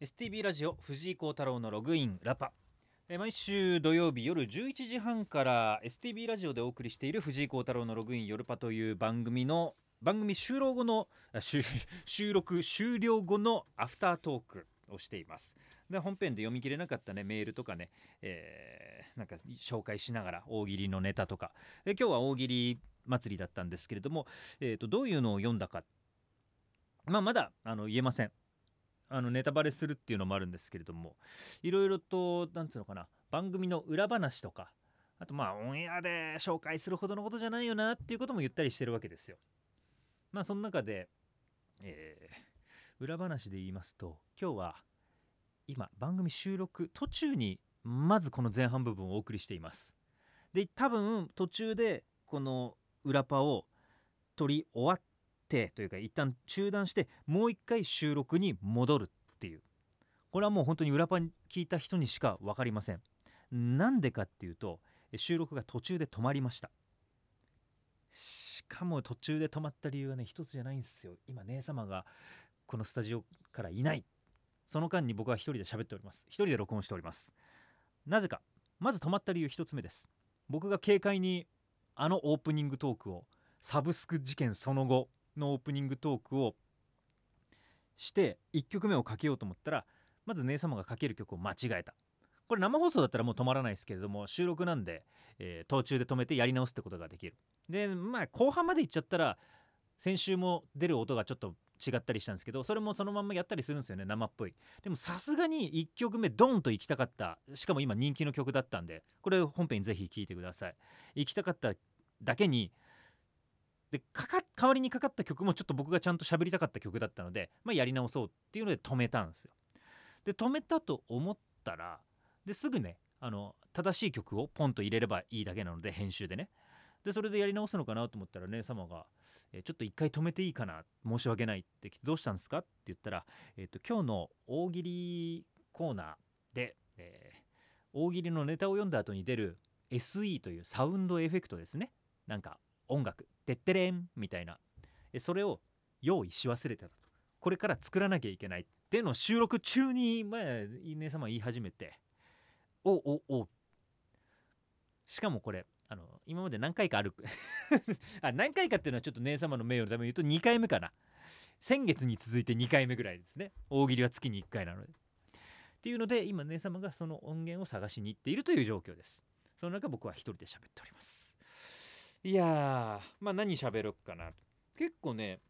STB ラジオ藤井幸太郎のログインラパ。毎週土曜日夜11時半から STB ラジオでお送りしている藤井幸太郎のログイン夜パという番組の番組 終了後の収録終了後のアフタートークをしています。で本編で読み切れなかったねメールとかね、えーなんか紹介しながら大喜利のネタとか。で今日は大喜利祭りだったんですけれども、えー、とどういうのを読んだか。まあまだあの言えません。あのネタバレするっていうのもあるんですけれどもいろいろとなんつうのかな番組の裏話とかあとまあオンエアで紹介するほどのことじゃないよなっていうことも言ったりしてるわけですよ。まあその中で、えー裏話で言いますと今日は今番組収録途中にまずこの前半部分をお送りしています。で多分途中でこの裏パを取り終わってというか一旦中断してもう一回収録に戻るっていう。これはもう本当に裏パに聞いた人にしか分かりません。なんでかっていうと収録が途中で止まりました。しかも途中で止まった理由はね一つじゃないんですよ。今姉様がこのスタジオからいない。その間に僕は一人で喋っております。一人で録音しております。なぜか。まず止まった理由一つ目です。僕が軽快にあのオープニングトークをサブスク事件その後のオープニングトークをして1曲目をかけようと思ったらまず姉様がかける曲を間違えた。これ生放送だったらもう止まらないですけれども収録なんで、えー途中で止めてやり直すってことができる。でまあ後半までいっちゃったら先週も出る音がちょっと違ったりしたんですけどそれもそのまんまやったりするんですよね生っぽい。でもさすがに1曲目ドンと行きたかった。しかも今人気の曲だったんでこれ本編ぜひ聴いてください。行きたかっただけにでかか代わりにかかった曲もちょっと僕がちゃんと喋りたかった曲だったので、まあ、やり直そうっていうので止めたんですよで止めたと思ったらですぐねあの正しい曲をポンと入れればいいだけなので編集でねでそれでやり直すのかなと思ったら姉様が「えちょっと一回止めていいかな申し訳ない」って来て「どうしたんですか?」って言ったら、えーと今日の大喜利コーナーで、えー大喜利のネタを読んだ後に出る SE というサウンドエフェクトですねなんか音楽「てってれん」みたいな。それを用意し忘れてたと。これから作らなきゃいけないっての収録中にまあ姉様言い始めて。おおお。しかもこれあの今まで何回かある あ何回かっていうのはちょっと姉様の名誉のために言うと2回目かな。先月に続いて2回目ぐらいですね。大喜利は月に1回なので。っていうので今姉様がその音源を探しに行っているという状況です。その中僕は一人で喋っております。いやーまあ何喋ろっかな。結構ね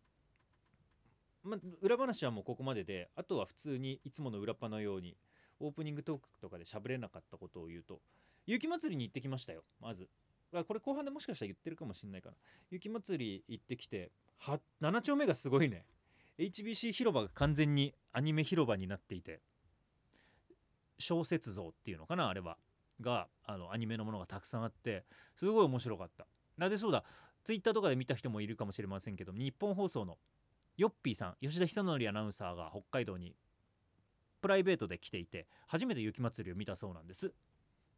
まあ、裏話はもうここまでであとは普通にいつもの裏パのようにオープニングトークとかで喋れなかったことを言うと雪まつりに行ってきましたよまず。これ後半でもしかしたら言ってるかもしれないから雪まつり行ってきて7丁目がすごいね。HBC 広場が完全にアニメ広場になっていて小説像っていうのかなあれは。があのアニメのものがたくさんあってすごい面白かった。なでそうだ？ツイッターとかで見た人もいるかもしれませんけど日本放送のヨッピーさん吉田久典アナウンサーが北海道にプライベートで来ていて初めて雪まつりを見たそうなんです。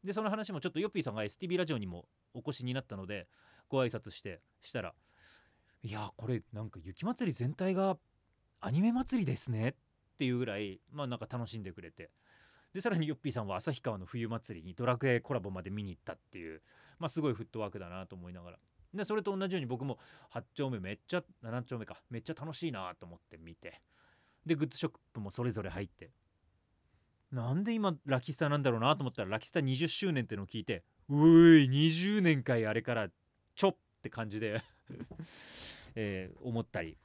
でその話もちょっとヨッピーさんが STB ラジオにもお越しになったのでご挨拶してしたらいやこれなんか雪まつり全体がアニメ祭りですね。っていうぐらいまあなんか楽しんでくれて。でさらにヨッピーさんは旭川の冬祭りにドラクエコラボまで見に行ったっていうまあすごいフットワークだなと思いながら。でそれと同じように僕も8丁目めっちゃ7丁目か。めっちゃ楽しいなと思って見て。でグッズショップもそれぞれ入って。なんで今ラキスタなんだろうなと思ったらラキスタ20周年ってのを聞いてうーい20年かいあれからちょって感じで、え思ったり。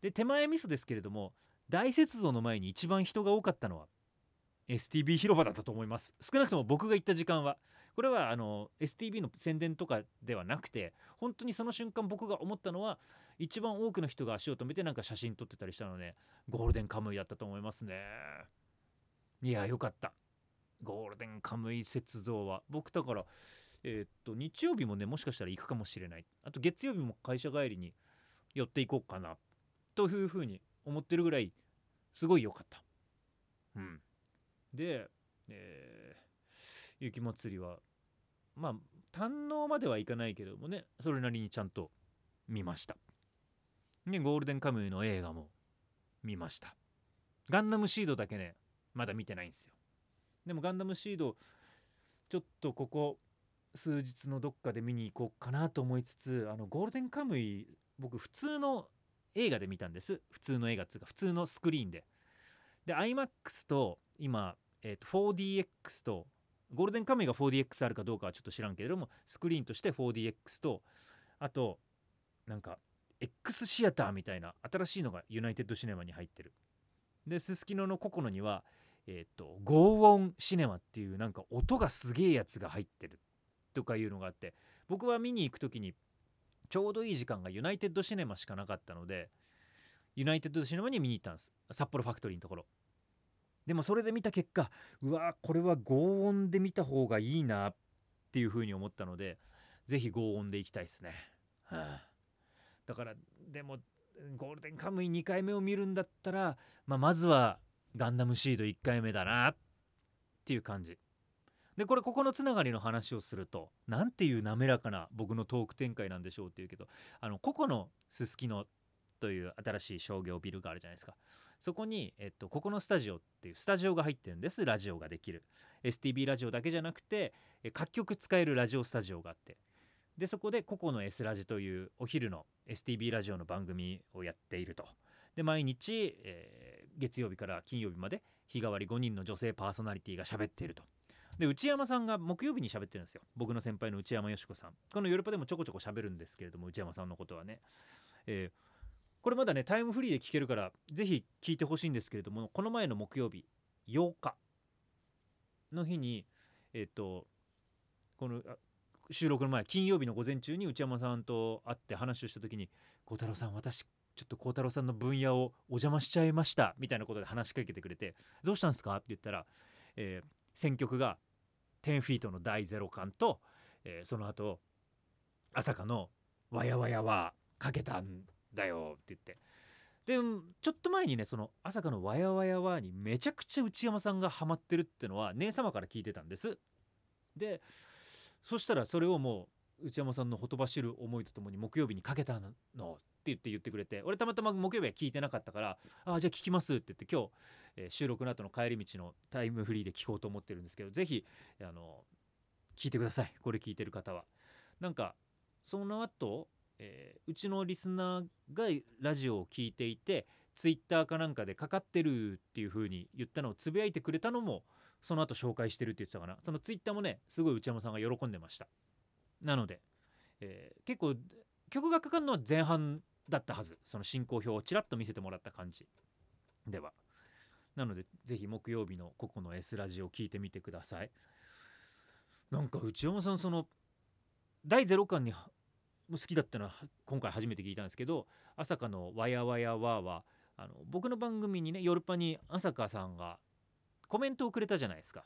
で手前味噌ですけれども大雪像の前に一番人が多かったのは STB 広場だったと思います。少なくとも僕が行った時間は。これはあの STB の宣伝とかではなくて本当にその瞬間僕が思ったのは一番多くの人が足を止めてなんか写真撮ってたりしたのでゴールデンカムイだったと思いますね。いやよかった。ゴールデンカムイ雪像は。僕だからえーっと日曜日もねもしかしたら行くかもしれない。あと月曜日も会社帰りに寄っていこうかな。というふうに思ってるぐらいすごい良かった。うん。で、え雪まつりは。まあ堪能まではいかないけどもねそれなりにちゃんと見ました。ねゴールデンカムイの映画も見ました。ガンダムシードだけねまだ見てないんですよ。でもガンダムシードちょっとここ数日のどっかで見に行こうかなと思いつつあのゴールデンカムイ僕普通の映画で見たんです。普通の映画っていうか普通のスクリーンで。で iMAX と今、えー、と 4DX とゴールデンカムイが 4DX あるかどうかはちょっと知らんけれどもスクリーンとして 4DX とあとなんか X シアターみたいな新しいのがユナイテッドシネマに入ってる。ですすきののココノにはえっ、とゴーオンシネマっていうなんか音がすげえやつが入ってるとかいうのがあって僕は見に行く時にちょうどいい時間がユナイテッドシネマしかなかったのでユナイテッドシネマに見に行ったんです。札幌ファクトリーのところ。でもそれで見た結果うわこれは合音で見た方がいいなっていうふうに思ったのでぜひ合音で行きたいですね、はあ、だからでもゴールデンカムイ2回目を見るんだったら、まあ、まずはガンダムシード1回目だなっていう感じ。でこれここのつながりの話をするとなんていう滑らかな僕のトーク展開なんでしょうっていうけどあのここのすすきのという新しい商業ビルがあるじゃないですか。そこに、えっと、ここのスタジオっていうスタジオが入ってるんです。ラジオができる。STB ラジオだけじゃなくて各局使えるラジオスタジオがあって。でそこでココの S ラジというお昼の STB ラジオの番組をやっていると。で毎日、えー、月曜日から金曜日まで日替わり5人の女性パーソナリティが喋っていると。で内山さんが木曜日に喋ってるんですよ。僕の先輩の内山よし子さん。このヨルパでもちょこちょこ喋るんですけれども内山さんのことはね、えー、これまだねタイムフリーで聞けるからぜひ聞いてほしいんですけれどもこの前の木曜日8日の日にえっ、とこの収録の前金曜日の午前中に内山さんと会って話をした時に「孝太郎さん私ちょっと孝太郎さんの分野をお邪魔しちゃいました」みたいなことで話しかけてくれて「どうしたんですか?」って言ったら、えー、選曲が10フィートの第0巻と、えー、その後朝香の「わやわやはかけたんだよ」って言って。でちょっと前にねその朝香の「わやわやは」にめちゃくちゃ内山さんがハマってるってのは姉様から聞いてたんです。でそしたらそれをもう内山さんのほとばしる思いとともに木曜日にかけたのって言って言ってくれて俺たまたま木曜日は聞いてなかったから「ああじゃあ聞きます」って言って今日、えー、収録の後の帰り道のタイムフリーで聞こうと思ってるんですけど是非あの聞いてください。これ聞いてる方は。なんかその後、えー、うちのリスナーがラジオを聞いていてツイッターかなんかでかかってるっていう風に言ったのをつぶやいてくれたのもその後紹介してるって言ってたかな。そのツイッターもねすごい内山さんが喜んでました。なので、えー、結構曲がかかるのは前半だったはず。その進行表をちらっと見せてもらった感じでは。なのでぜひ木曜日のここの S ラジオ聞いてみてください。なんか内山さんその第0巻に好きだったのは今回初めて聞いたんですけど朝香の「わやわやわ」はあの僕の番組にね夜パに朝香さんがコメントをくれたじゃないですか。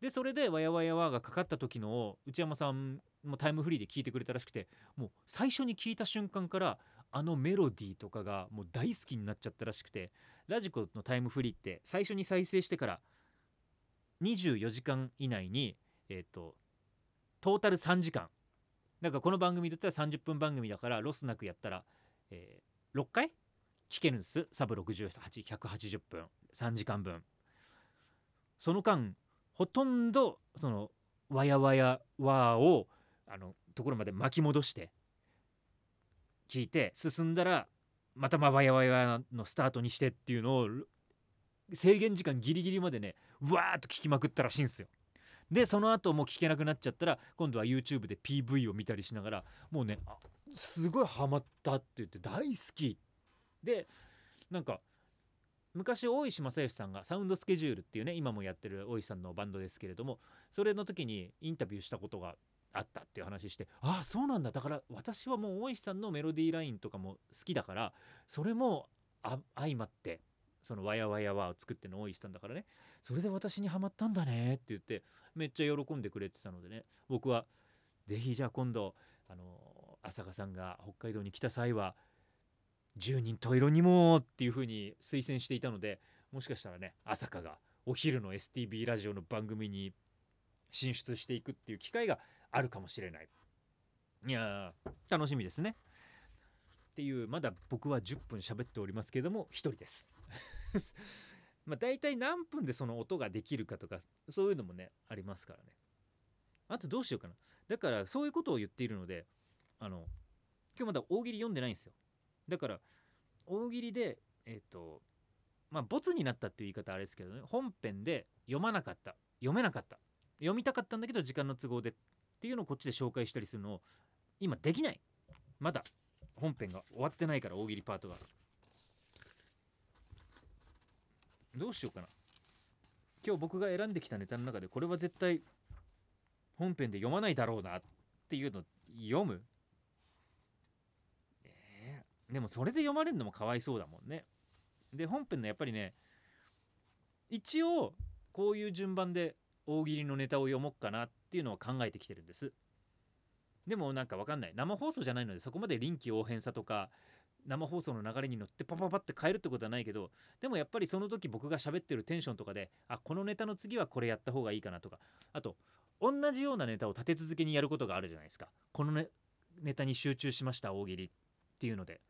でそれで「わやわやわ」がかかった時のを内山さんもタイムフリーで聞いてくれたらしくてもう最初に聞いた瞬間からあのメロディーとかがもう大好きになっちゃったらしくてラジコのタイムフリーって最初に再生してから24時間以内にえっ、ー、とトータル3時間だかこの番組だったら30分番組だからロスなくやったら、えー、6回？聞けるんです。サブ68180分。3時間分。その間ほとんどそのわやわやわをあのところまで巻き戻して聞いて進んだらまたまわやわやのスタートにしてっていうのを制限時間ギリギリまでねわーっと聞きまくったらしいんですよ。でその後もう聞けなくなっちゃったら今度は YouTube で PV を見たりしながらもうねすごいハマったって言って大好き。でなんか昔大石正義さんがサウンドスケジュールっていうね今もやってる大石さんのバンドですけれどもそれの時にインタビューしたことがあったっていう話してああそうなんだ。だから私はもう大石さんのメロディーラインとかも好きだからそれも相まってその「わやわやわ」を作っての大石さんだからね。それで私にはまったんだね。って言ってめっちゃ喜んでくれてたのでね。僕は是非じゃあ今度あの浅香さんが北海道に来た際は10人十色にもっていう風に推薦していたのでもしかしたらね朝香がお昼の STB ラジオの番組に進出していくっていう機会があるかもしれない。いや楽しみですね。っていうまだ僕は10分喋っておりますけれども1人です。まあ大体何分でその音ができるかとかそういうのもねありますからね。あとどうしようかな。だからそういうことを言っているのであの今日まだ大喜利読んでないんですよ。だから大喜利でえっ、とまあボツになったっていう言い方あれですけどね本編で読まなかった読めなかった読みたかったんだけど時間の都合でっていうのをこっちで紹介したりするのを今できない。まだ本編が終わってないから大喜利パートが。どうしようかな。今日僕が選んできたネタの中でこれは絶対本編で読まないだろうなっていうの読む？えーでもそれで読まれるのもかわいそうだもんね。で本編のやっぱりね一応こういう順番で大喜利のネタを読もうかなっていうのは考えてきてるんです。でもなんかわかんない。生放送じゃないのでそこまで臨機応変さとか生放送の流れに乗ってパパパって変えるってことはないけどでもやっぱりその時僕が喋ってるテンションとかであこのネタの次はこれやった方がいいかなとか。あと同じようなネタを立て続けにやることがあるじゃないですか。このネネタに集中しました大喜利っていうので。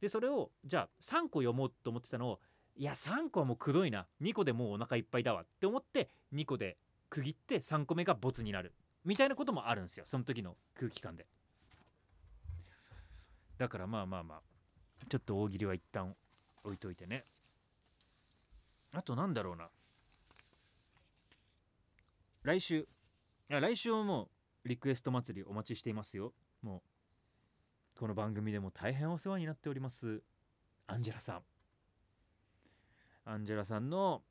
でそれをじゃあ3個読もうと思ってたのをいや3個はもうくどいな。2個でもうお腹いっぱいだわって思って2個で区切って3個目がボツになる。みたいなこともあるんですよその時の空気感で。だからまあまあまあ。ちょっと大喜利は一旦置いといてね。あとなんだろうな。来週。いや来週はもうリクエスト祭りお待ちしていますよ。もうこの番組でも大変お世話になっております。アンジェラさん。アンジェラさんの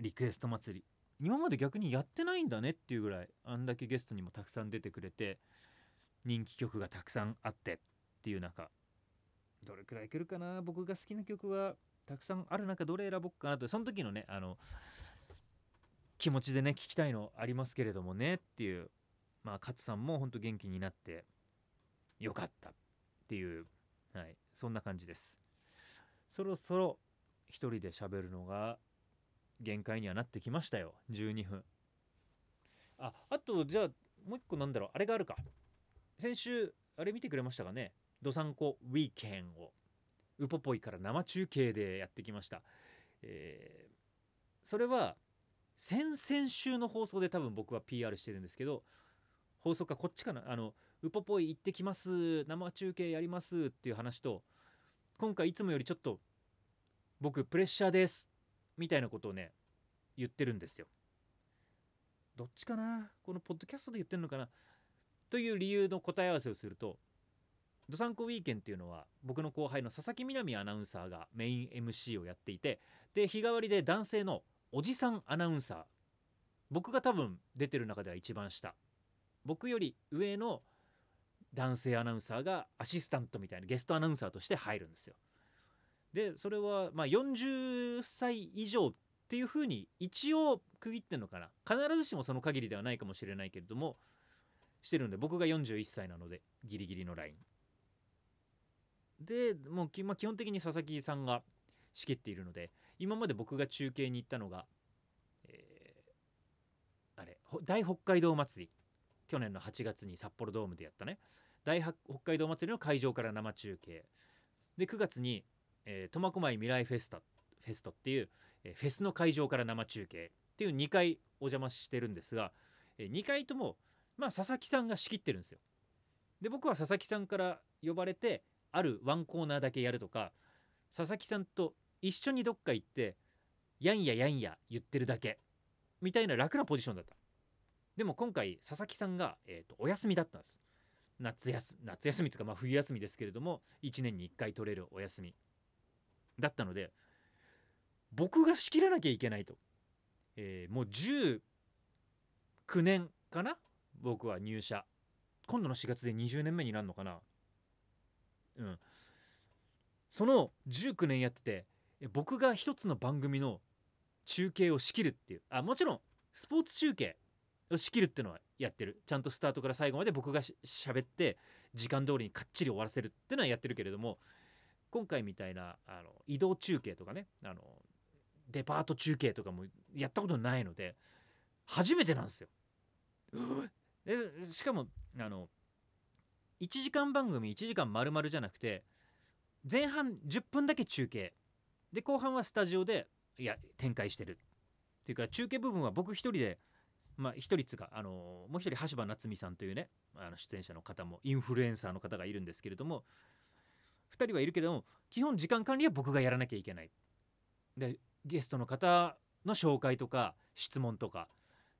リクエスト祭り。今まで逆にやってないんだねっていうぐらいあんだけゲストにもたくさん出てくれて人気曲がたくさんあってっていう中。どれくらいいけるかな？僕が好きな曲はたくさんある中どれ選ぼっかなと。その時のねあの気持ちでね聞きたいのありますけれどもねっていうまあ勝さんもほんと元気になってよかったっていうはいそんな感じです。そろそろ一人で喋るのが限界にはなってきましたよ。12分。ああとじゃあもう一個なんだろう。あれがあるか。先週あれ見てくれましたかね？どさんこウィーケンをウポポイから生中継でやってきました、えーそれは先々週の放送で多分僕は PR してるんですけど放送かこっちかな。あのウポポイ行ってきます生中継やりますっていう話と今回いつもよりちょっと僕プレッシャーですみたいなことをね言ってるんですよ。どっちかな？このポッドキャストで言ってるのかな？という理由の答え合わせをするとドサンコウィーケンっていうのは僕の後輩の佐々木みなみアナウンサーがメイン MC をやっていてで日替わりで男性のおじさんアナウンサー。僕が多分出てる中では一番下。僕より上の男性アナウンサーがアシスタントみたいなゲストアナウンサーとして入るんですよ。でそれはまあ40歳以上っていうふうに一応区切ってんのかな。必ずしもその限りではないかもしれないけれどもしてるんで僕が41歳なのでギリギリのライン。でもう、まあ、基本的に佐々木さんが仕切っているので今まで僕が中継に行ったのが、えーあれ大北海道祭り。去年の8月に札幌ドームでやったね。大北海道祭りの会場から生中継。で9月に苫小牧未来フェスタフェストっていう、えーフェスの会場から生中継。っていう2回お邪魔してるんですが、え2回ともまあ佐々木さんが仕切ってるんですよ。で僕は佐々木さんから呼ばれてあるワンコーナーだけやるとか佐々木さんと一緒にどっか行ってやんややんや言ってるだけみたいな楽なポジションだった。でも今回佐々木さんが、えーとお休みだったんです。夏休夏休みというかまあ冬休みですけれども1年に1回取れるお休みだったので僕が仕切らなきゃいけないと、えーもう19年かな？僕は入社今度の4月で20年目になるのかな？うんその19年やってて僕が一つの番組の中継を仕切るっていうあもちろんスポーツ中継を仕切るっていうのはやってるちゃんとスタートから最後まで僕がし喋って時間通りにかっちり終わらせるっていうのはやってるけれども今回みたいなあの移動中継とかねあのデパート中継とかもやったことないので初めてなんですよ。でしかもあの1時間番組1時間丸々じゃなくて前半10分だけ中継。で後半はスタジオでいや展開してる。っていうか中継部分は僕一人でまあ一人つかあのもう一人橋場夏美さんというねあの出演者の方もインフルエンサーの方がいるんですけれども2人はいるけども基本時間管理は僕がやらなきゃいけない。でゲストの方の紹介とか質問とか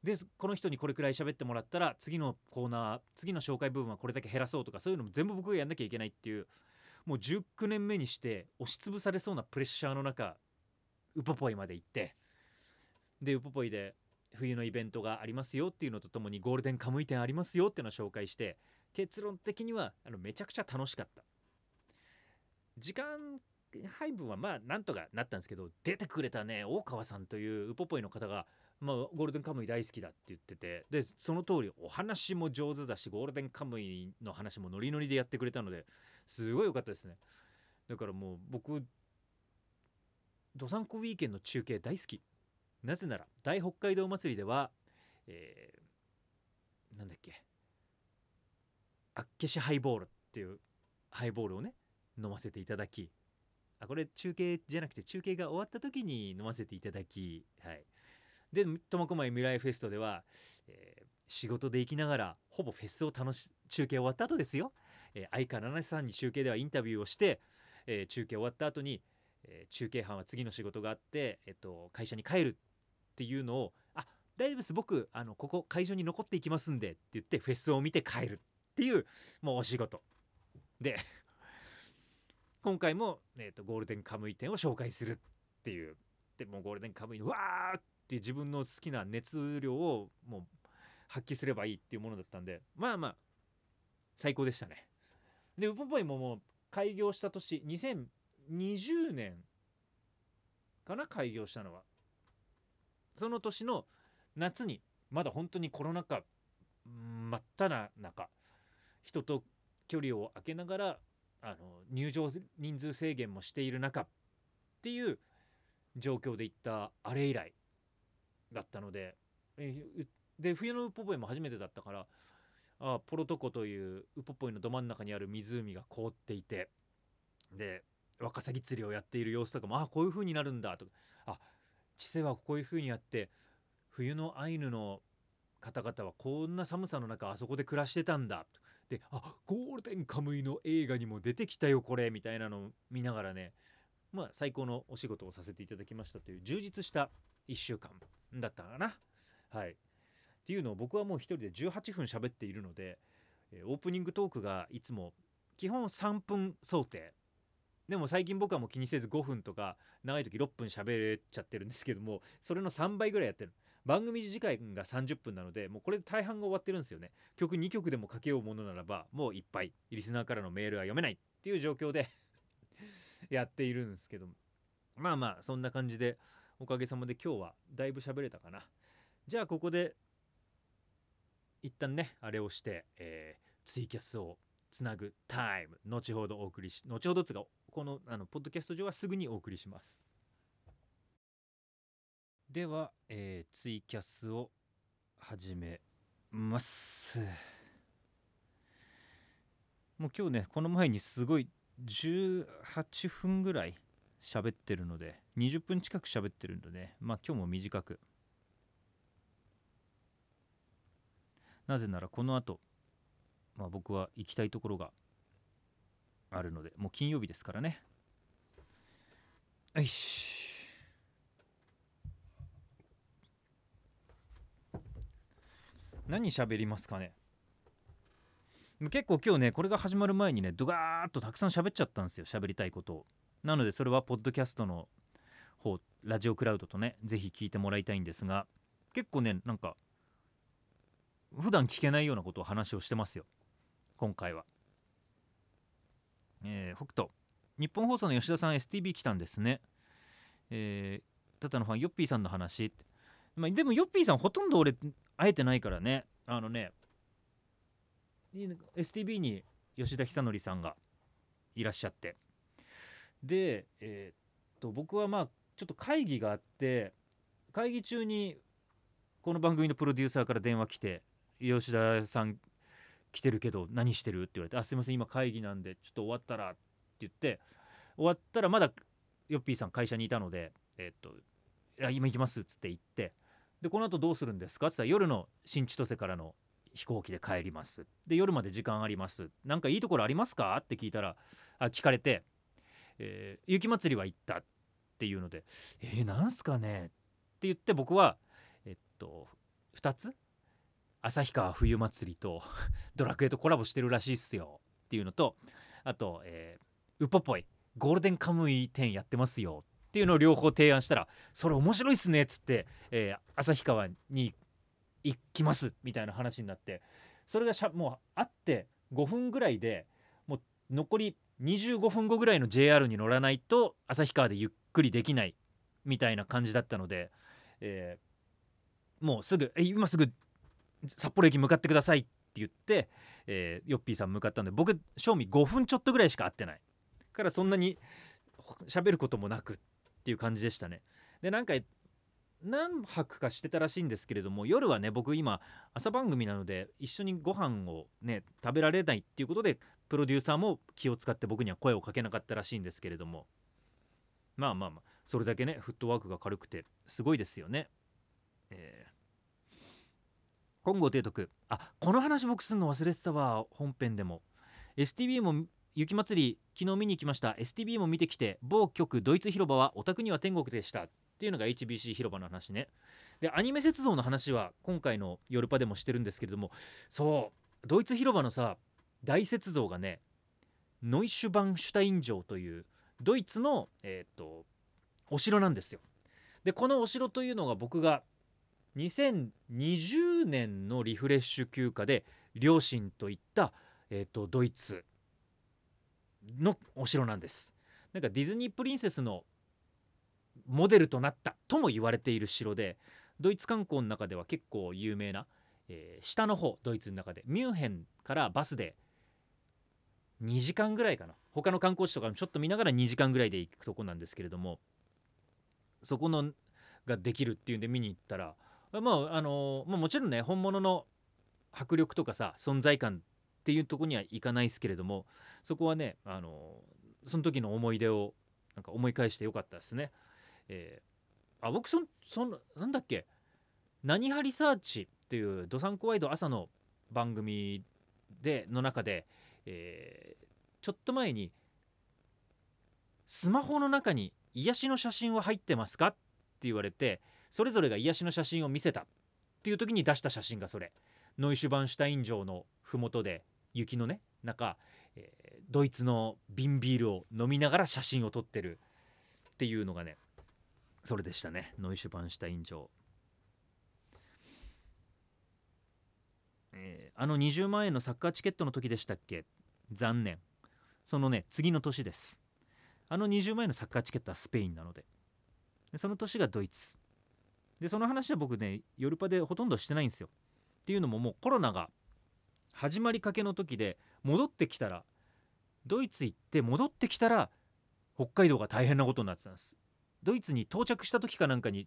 でこの人にこれくらい喋ってもらったら次のコーナー次の紹介部分はこれだけ減らそうとかそういうのも全部僕がやんなきゃいけないっていうもう19年目にして押しつぶされそうなプレッシャーの中ウポポイまで行ってでウポポイで冬のイベントがありますよっていうのとともにゴールデンカムイ店ありますよっていうのを紹介して結論的にはあのめちゃくちゃ楽しかった。時間配分はまあなんとかなったんですけど出てくれたね大川さんというウポポイの方が、まあ、ゴールデンカムイ大好きだって言ってて。でその通りお話も上手だしゴールデンカムイの話もノリノリでやってくれたのですごい良かったですね。だからもう僕ドサンコウィーケンの中継大好き。なぜなら大北海道祭りでは、えー、なんだっけ。あっけしハイボールっていうハイボールをね飲ませていただきあこれ中継じゃなくて中継が終わった時に飲ませていただきはい。で苫小牧未来フェストでは、えー、仕事で行きながらほぼフェスを楽し中継終わった後ですよ、えー、相川七瀬さんに中継ではインタビューをして、えー、中継終わった後に、えー、中継班は次の仕事があって、えっと、会社に帰るっていうのを「あ大丈夫です。僕あのここ会場に残っていきますんで」って言ってフェスを見て帰るっていうもうお仕事。で今回も、えーと、ゴールデンカムイ店を紹介するっていう。でもゴールデンカムイのわーっていう自分の好きな熱量をもう発揮すればいいっていうものだったんでまあまあ最高でしたね。でウポポイももう開業した年2020年かな開業したのは。その年の夏にまだ本当にコロナ禍真っ只中人と距離を空けながらあの入場人数制限もしている中っていう状況で行ったあれ以来。だったのでで冬のウポポイも初めてだったからあポロトコというウポポイのど真ん中にある湖が凍っていてでワカサギ釣りをやっている様子とかもあこういう風になるんだとかあ千世はこういう風にやって冬のアイヌの方々はこんな寒さの中あそこで暮らしてたんだとであゴールデンカムイの映画にも出てきたよこれみたいなのを見ながらねまあ最高のお仕事をさせていただきましたという充実した1週間だったかな。はい、っていうのを僕はもう一人で18分喋っているので、えオープニングトークがいつも基本3分想定。でも最近僕はもう気にせず5分とか長い時6分喋れちゃってるんですけどもそれの3倍ぐらいやってる。番組時間が30分なのでもうこれで大半が終わってるんですよね。曲2曲でもかけようものならばもういっぱい。リスナーからのメールは読めないっていう状況で やっているんですけどまあまあそんな感じでおかげさまで今日はだいぶ喋れたかな。じゃあここで一旦ねあれをして、えー、ツイキャスをつなぐタイム後ほどお送りし後ほどつがこのあのポッドキャスト上はすぐにお送りします。では、えー、ツイキャスを始めます。もう今日ねこの前にすごい18分ぐらい喋ってるので20分近く喋ってるんでね。まあ今日も短く。なぜならこの後まあ僕は行きたいところがあるのでもう金曜日ですからね。よし。何喋りますかね？結構今日ねこれが始まる前にねドガーッとたくさん喋っちゃったんですよ喋りたいことを。なのでそれはポッドキャストの方ラジオクラウドとねぜひ聞いてもらいたいんですが結構ねなんか普段聞けないようなことを話をしてますよ。今回は。えー、北斗。日本放送の吉田さん STB 来たんですね。えー、タタのファンヨッピーさんの話。まあ、でもヨッピーさんほとんど俺会えてないからね。あのね STB に吉田久典さんがいらっしゃって。でえー、っと僕はまあちょっと会議があって会議中にこの番組のプロデューサーから電話来て「吉田さん来てるけど何してる?」って言われて「あすいません今会議なんでちょっと終わったら」って言って終わったらまだヨッピーさん会社にいたのでえっとい今行きますっつって行ってでこの後どうするんですか？っつったら夜の新千歳からの飛行機で帰りますで夜まで時間ありますなんかいいところありますか？って聞いたらあ聞かれて、えー雪まつりは行ったていうのでえー、なんすかね？って言って僕はえっと2つ？旭川冬祭りと ドラクエとコラボしてるらしいっすよ。っていうのとあと、えー、ウポポイゴールデンカムイ10やってますよ。っていうのを両方提案したらそれ面白いっすねっつって、えー旭川に行きます。みたいな話になってそれがしゃもうあって5分ぐらいでもう残り25分後ぐらいの JR に乗らないと旭川でゆっくりできないみたいな感じだったので、えーもうすぐ「今すぐ札幌駅向かってください」って言って、えーヨッピーさん向かったんで僕正味5分ちょっとぐらいしか会ってないからそんなに喋ることもなくっていう感じでしたね。でなんか何泊かしてたらしいんですけれども夜はね僕今朝番組なので一緒にご飯をね食べられないっていうことでプロデューサーも気を使って僕には声をかけなかったらしいんですけれども。まあまあまあそれだけねフットワークが軽くてすごいですよね。えー。今後提督。あこの話僕すんの忘れてたわ本編でも。STB も雪まつり昨日見に行きました。STB も見てきて某局ドイツ広場はお宅には天国でした。っていうのが HBC 広場の話ね。でアニメ雪像の話は今回の「ヨルパ」でもしてるんですけれどもそうドイツ広場のさ大雪像がねノイシュバンシュタイン城というドイツの、えー、とお城なんですよ。でこのお城というのが僕が2020年のリフレッシュ休暇で両親と行った、えー、とドイツのお城なんです。なんかディズニープリンセスのモデルとなったとも言われている城でドイツ観光の中では結構有名な、えー下の方ドイツの中でミュンヘンからバスで2時間ぐらいかな他の観光地とかもちょっと見ながら2時間ぐらいで行くとこなんですけれどもそこのができるっていうんで見に行ったらまああのまあ、もちろんね本物の迫力とかさ存在感っていうとこにはいかないですけれどもそこはねあのその時の思い出をなんか思い返してよかったですね。えーあ僕そそんなんだっけ「何ハリサーチ」っていうドサンコワイド朝の番組での中で、えーちょっと前に「スマホの中に癒しの写真は入ってますか?」って言われてそれぞれが癒しの写真を見せたっていう時に出した写真がそれノイシュバンシュタイン城の麓で雪のね中、えードイツの瓶ビールを飲みながら写真を撮ってるっていうのがねそれでしたね。ノイシュバンシュタイン城、えーあの20万円のサッカーチケットの時でしたっけ？残念。そのね次の年です。あの20万円のサッカーチケットはスペインなので。でその年がドイツ。でその話は僕ねヨルパでほとんどしてないんですよ。っていうのももうコロナが始まりかけの時で戻ってきたらドイツ行って戻ってきたら北海道が大変なことになってたんです。ドイツに到着した時かなんかに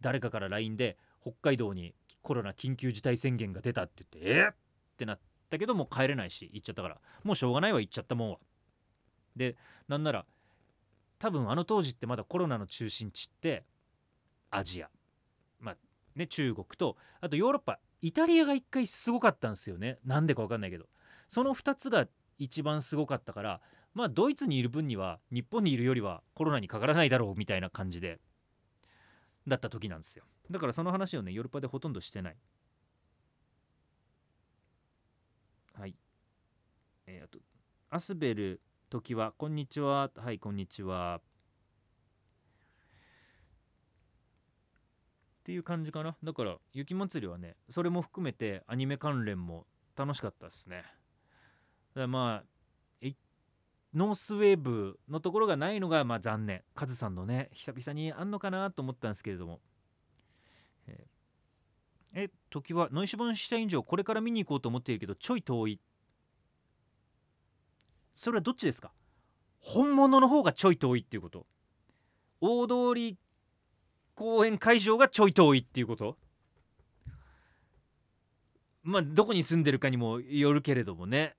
誰かから LINE で北海道にコロナ緊急事態宣言が出たって言ってえっ！ってなったけどもう帰れないし行っちゃったから。もうしょうがないわ行っちゃったもんは。でなんなら多分あの当時ってまだコロナの中心地ってアジア。まあね中国とあとヨーロッパ。イタリアが一回すごかったんですよね。なんでか分かんないけど。その2つが一番すごかったからまあドイツにいる分には日本にいるよりはコロナにかからないだろうみたいな感じでだった時なんですよ。だからその話をねヨーロッパでほとんどしてない。はい。えー、あとアスベル時はこんにちは。はいこんにちは。っていう感じかな。だから雪まつりはねそれも含めてアニメ関連も楽しかったですね。だからまあノースウェーブのところがないのがまあ残念。カズさんのね久々にあんのかなと思ったんですけれども。ええ時はノイシュバンシュタイン城これから見に行こうと思っているけどちょい遠い。それはどっちですか？本物の方がちょい遠いっていうこと。大通公園会場がちょい遠いっていうこと。まあどこに住んでるかにもよるけれどもね。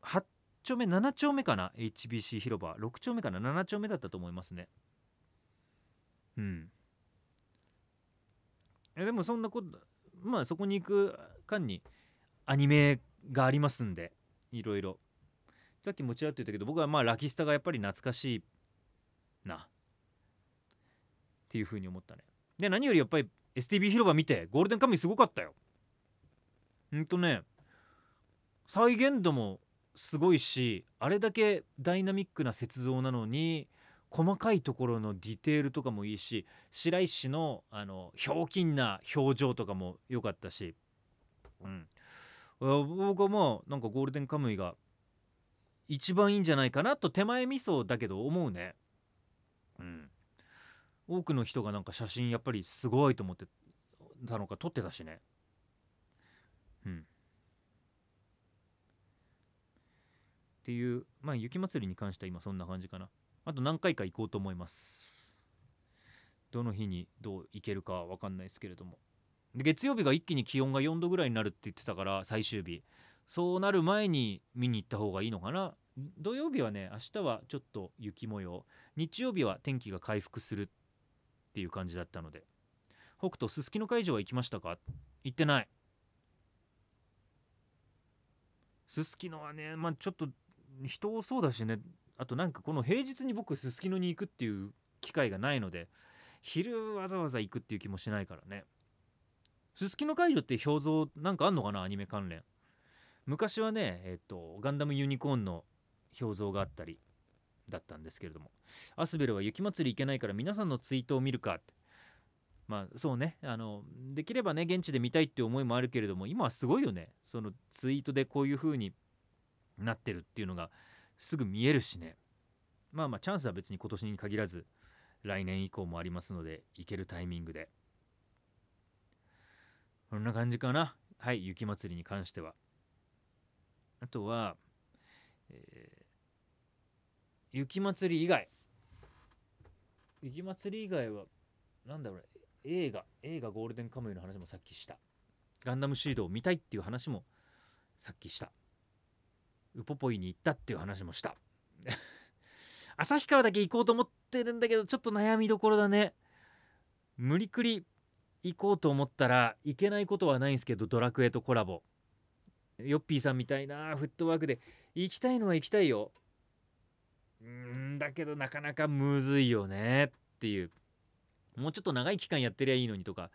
八丁目7丁目かな？HBC 広場。6丁目かな？7丁目だったと思いますね。うん。えでもそんなことまあそこに行く間にアニメがありますんでいろいろさっきもちらっと言ったけど僕はまあラキスタがやっぱり懐かしいな。っていうふうに思ったね。で何よりやっぱり STB 広場見てゴールデンカムイすごかったよ。ほんとね。再現度もすごいしあれだけダイナミックな雪像なのに細かいところのディテールとかもいいし白石のあのひょうきんな表情とかも良かったし、うん、僕はまあなんかゴールデンカムイが一番いいんじゃないかなと手前味噌だけど思うね。うん、多くの人がなんか写真やっぱりすごいと思ってたのか撮ってたしね。うん。っていうまあ雪まつりに関しては今そんな感じかな。あと何回か行こうと思います。どの日にどう行けるかは分かんないですけれども。月曜日が一気に気温が4度ぐらいになるって言ってたから最終日。そうなる前に見に行った方がいいのかな。土曜日はね明日はちょっと雪模様。日曜日は天気が回復するっていう感じだったので。北斗すすきの会場は行きましたか？行ってない。すすきのはねまあちょっと人多そうだしね。あとなんかこの平日に僕すすきのに行くっていう機会がないので昼わざわざ行くっていう気もしないからね。すすきの会場って表像なんかあんのかな？アニメ関連。昔はねえっとガンダムユニコーンの表像があったりだったんですけれども。アスベルは雪まつり行けないから皆さんのツイートを見るかって。まあそうね。あのできればね現地で見たいって思いもあるけれども今はすごいよね。そのツイートでこういう風になってるっていうのがすぐ見えるしね。まあまあチャンスは別に今年に限らず来年以降もありますので行けるタイミングで。こんな感じかな。はい雪まつりに関しては。あとは、えー、雪まつり以外。雪まつり以外はなんだろう映画映画ゴールデンカムイの話もさっきした。ガンダムシードを見たいっていう話もさっきした。ウポポイに行ったっていう話もした。旭川だけ行こうと思ってるんだけどちょっと悩みどころだね。無理くり行こうと思ったらいけないことはないんですけどドラクエとコラボ。ヨッピーさんみたいなフットワークで行きたいのは行きたいよ。うんだけどなかなかむずいよねっていう。もうちょっと長い期間やってりゃいいのにとか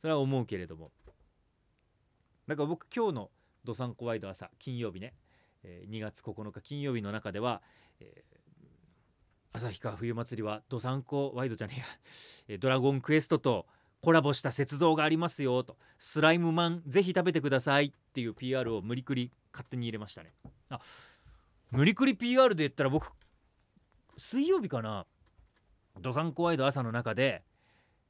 それは思うけれども。だから僕今日の「どさんこワイド朝」金曜日ね。え2月9日金曜日の中では、えー、旭川冬祭りはどさんこワイドじゃねえや、ドラゴンクエストとコラボした雪像がありますよとスライムマンぜひ食べてくださいっていう PR を無理くり勝手に入れましたね。あ無理くり PR で言ったら僕水曜日かなどさんこワイド朝の中で、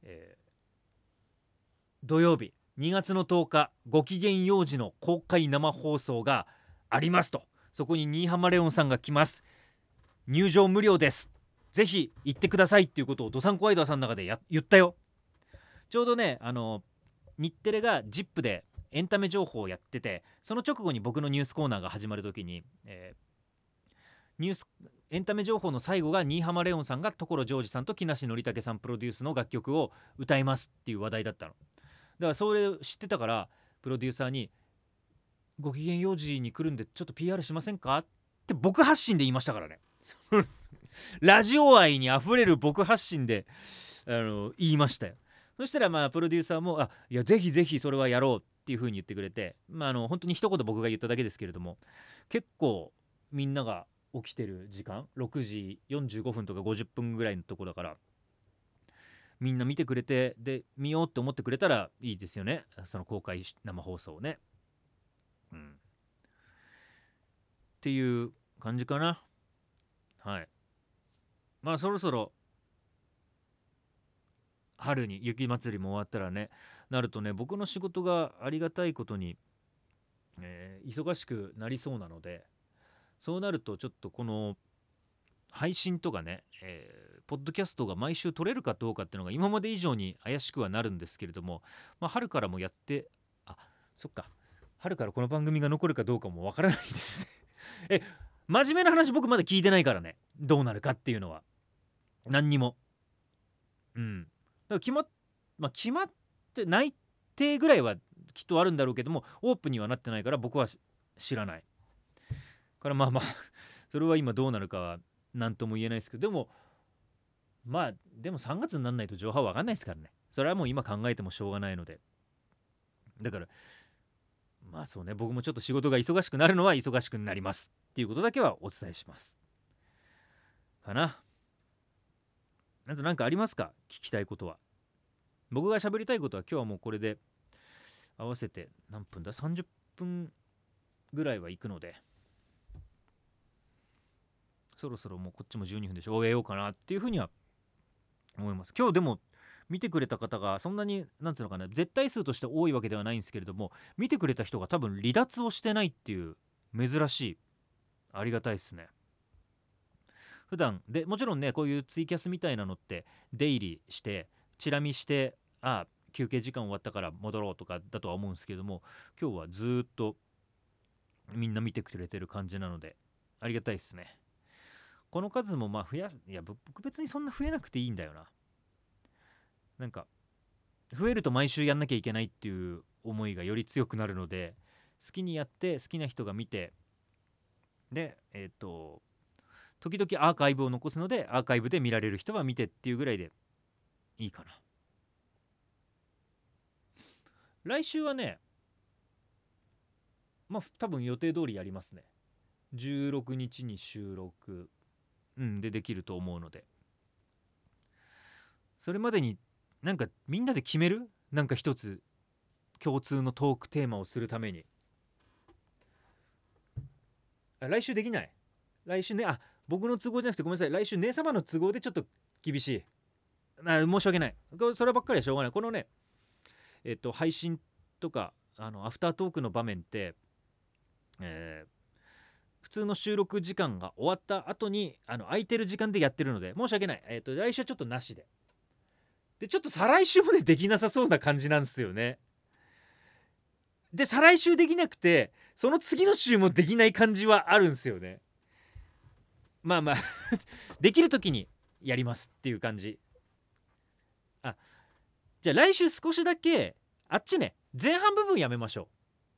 えー、土曜日2月の10日ご機嫌幼児の公開生放送がありますと。そこに新浜レオンさんが来ます。入場無料です。ぜひ行ってくださいっていうことをドサンコワイドさんの中でや言ったよ。ちょうどねあの日テレが ZIP でエンタメ情報をやっててその直後に僕のニュースコーナーが始まる時に、えー、ニュースエンタメ情報の最後が新浜レオンさんが所ジョージさんと木梨憲武さんプロデュースの楽曲を歌いますっていう話題だったの。だからそれ知ってたからプロデューサーにご機嫌用事に来るんでちょっと PR しませんか？って僕発信で言いましたからね。ラジオ愛にあふれる僕発信であの言いましたよ。そしたらまあプロデューサーも「あいやぜひぜひそれはやろう」っていう風に言ってくれてまああの本当に一言僕が言っただけですけれども結構みんなが起きてる時間6時45分とか50分ぐらいのとこだからみんな見てくれてで見ようって思ってくれたらいいですよね。その公開生放送をね。うん、っていう感じかな。はい。まあそろそろ春に雪まつりも終わったらねなるとね僕の仕事がありがたいことに、えー、忙しくなりそうなのでそうなるとちょっとこの配信とかね、えー、ポッドキャストが毎週撮れるかどうかっていうのが今まで以上に怪しくはなるんですけれども、まあ、春からもやってあそっか。春からこの番組が残るかどうかもわからないですね。え真面目な話僕まだ聞いてないからね。どうなるかっていうのは。何にも。うん。だから決まっまあ決まって内定ぐらいはきっとあるんだろうけどもオープンにはなってないから僕は知らない。からまあまあ それは今どうなるかは何とも言えないですけどでもまあでも3月にならないと情報は分かんないですからね。それはもう今考えてもしょうがないので。だからまあそうね僕もちょっと仕事が忙しくなるのは忙しくなりますっていうことだけはお伝えします。かな。あと何かありますか？聞きたいことは。僕が喋りたいことは今日はもうこれで合わせて何分だ？30分ぐらいは行くので。そろそろもうこっちも12分でしょ。終えようかなっていうふうには思います。今日でも見てくれた方がそんなになんつうのかな絶対数として多いわけではないんですけれども見てくれた人が多分離脱をしてないっていう珍しいありがたいですね。普段でもちろんねこういうツイキャスみたいなのって出入りしてチラ見してああ休憩時間終わったから戻ろうとかだとは思うんですけども今日はずっとみんな見てくれてる感じなのでありがたいですね。この数もまあ増やすいや僕別にそんな増えなくていいんだよな。なんか増えると毎週やんなきゃいけないっていう思いがより強くなるので好きにやって好きな人が見てでえっ、ー、と時々アーカイブを残すのでアーカイブで見られる人は見てっていうぐらいでいいかな。来週はねまあ多分予定通りやりますね。16日に収録うんでできると思うので。それまでになんかみんなで決める？なんか一つ共通のトークテーマをするために。来週できない？来週ねあ僕の都合じゃなくてごめんなさい。来週姉様の都合でちょっと厳しい。あ申し訳ない。そればっかりはしょうがない。このねえっと配信とかあのアフタートークの場面って、えー、普通の収録時間が終わった後にあの空いてる時間でやってるので申し訳ない、えっと来週はちょっとなしで。でちょっと再来週もねできなさそうな感じなんですよね。で再来週できなくてその次の週もできない感じはあるんですよね。まあまあ できる時にやりますっていう感じ。あじゃあ来週少しだけあっちね前半部分やめましょ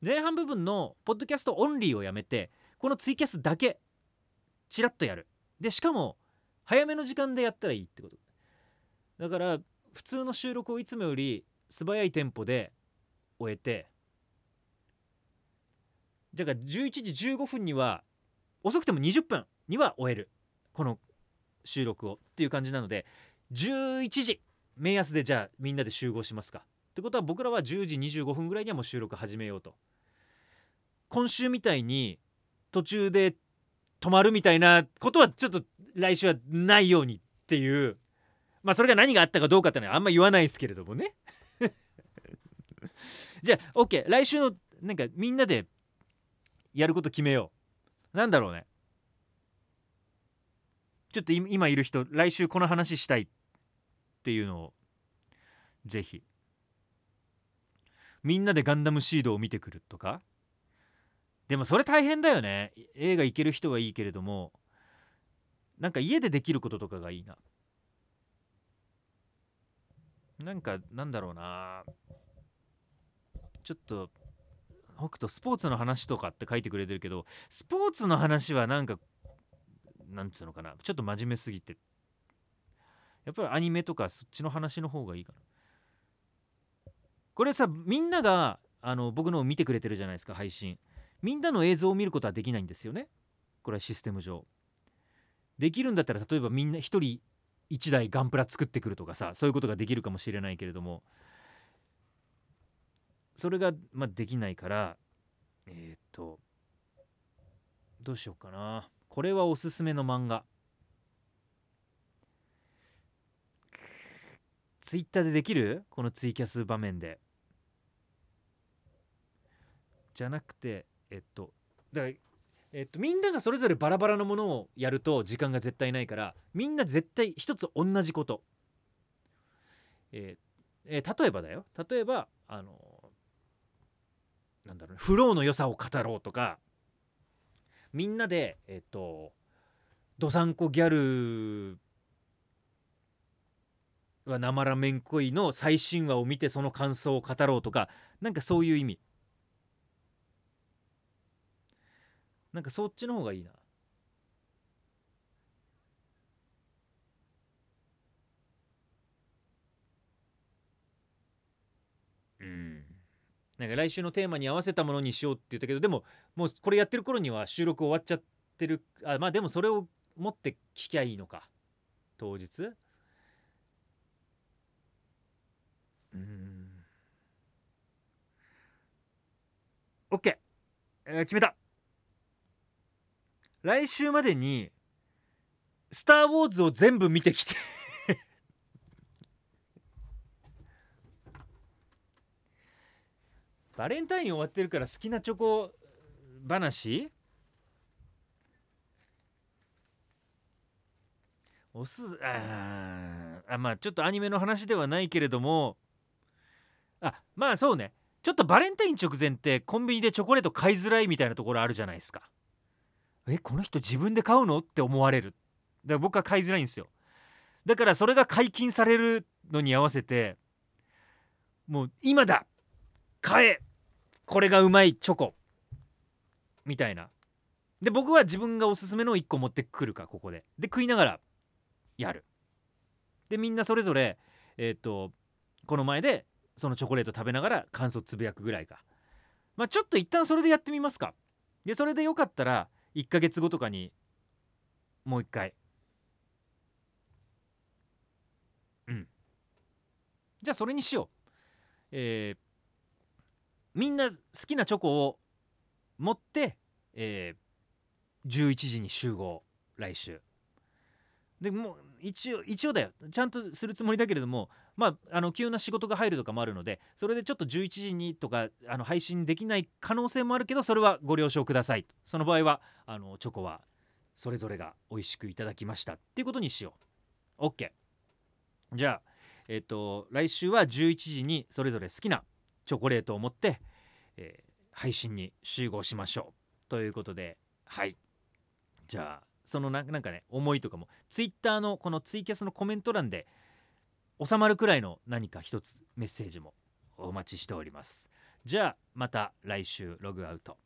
う。前半部分のポッドキャストオンリーをやめてこのツイキャスだけチラッとやる。でしかも早めの時間でやったらいいってこと。だから普通の収録をいつもより素早いテンポで終えてだから11時15分には遅くても20分には終える。この収録をっていう感じなので11時目安でじゃあみんなで集合しますか。ってことは僕らは10時25分ぐらいにはもう収録始めようと。今週みたいに途中で止まるみたいなことはちょっと来週はないようにっていうまあそれが何があったかどうかってのはあんま言わないですけれどもね。じゃあ OK 来週のなんかみんなでやること決めよう。なんだろうね。ちょっと今いる人来週この話したいっていうのをぜひ。みんなでガンダムシードを見てくるとか。でもそれ大変だよね。映画行ける人はいいけれども。なんか家でできることとかがいいな。なんかなんだろうな。ちょっと北斗スポーツの話とかって書いてくれてるけどスポーツの話はなんかなんつうのかな。ちょっと真面目すぎて。やっぱりアニメとかそっちの話の方がいいかな。これさみんながあの僕のを見てくれてるじゃないですか配信。みんなの映像を見ることはできないんですよね。これはシステム上。できるんだったら例えばみんな1人1台ガンプラ作ってくるとかさそういうことができるかもしれないけれども。それが、まあ、できないからえっ、とどうしようかな。これはおすすめの漫画。ツイッターでできる？このツイキャス場面で。じゃなくてえっとだからえっと、みんながそれぞれバラバラのものをやると時間が絶対ないからみんな絶対一つ同じこと、えーえー、例えばだよ。例えばあのなんだろう、ね、フローの良さを語ろうとかみんなでえっとどさんこギャルは生ラメン恋の最新話を見てその感想を語ろうとかなんかそういう意味。なんかそっちの方がいいな。うん。なんか来週のテーマに合わせたものにしようって言ったけどでももうこれやってる頃には収録終わっちゃってるあまあでもそれを持って聞きゃいいのか。当日？うん。OK、えー決めた。来週までに「スター・ウォーズ」を全部見てきて。バレンタイン終わってるから好きなチョコ話？おすああまあちょっとアニメの話ではないけれども。あまあそうね。ちょっとバレンタイン直前ってコンビニでチョコレート買いづらいみたいなところあるじゃないですか。えこの人自分で買うの？って思われる。だから僕は買いづらいんですよ。だからそれが解禁されるのに合わせてもう今だ買えこれがうまいチョコみたいな。で僕は自分がおすすめの1個持ってくるかここで。で食いながらやる。でみんなそれぞれえっ、とこの前でそのチョコレート食べながら感想つぶやくぐらいか。まあちょっと一旦それでやってみますか。でそれでよかったら1か月後とかにもう一回。うん。じゃあそれにしよう。えーみんな好きなチョコを持って、えー11時に集合。来週。でもう一応一応だよ。ちゃんとするつもりだけれどもまああの急な仕事が入るとかもあるのでそれでちょっと11時にとかあの配信できない可能性もあるけどそれはご了承ください。その場合はあのチョコはそれぞれが美味しくいただきましたっていうことにしよう。OK じゃあえっ、と来週は11時にそれぞれ好きなチョコレートを持って、えー配信に集合しましょう。ということではい。じゃあそのなんかね思いとかも。ツイッターのこのツイキャスのコメント欄で収まるくらいの何か一つメッセージもお待ちしております。じゃあまた来週ログアウト。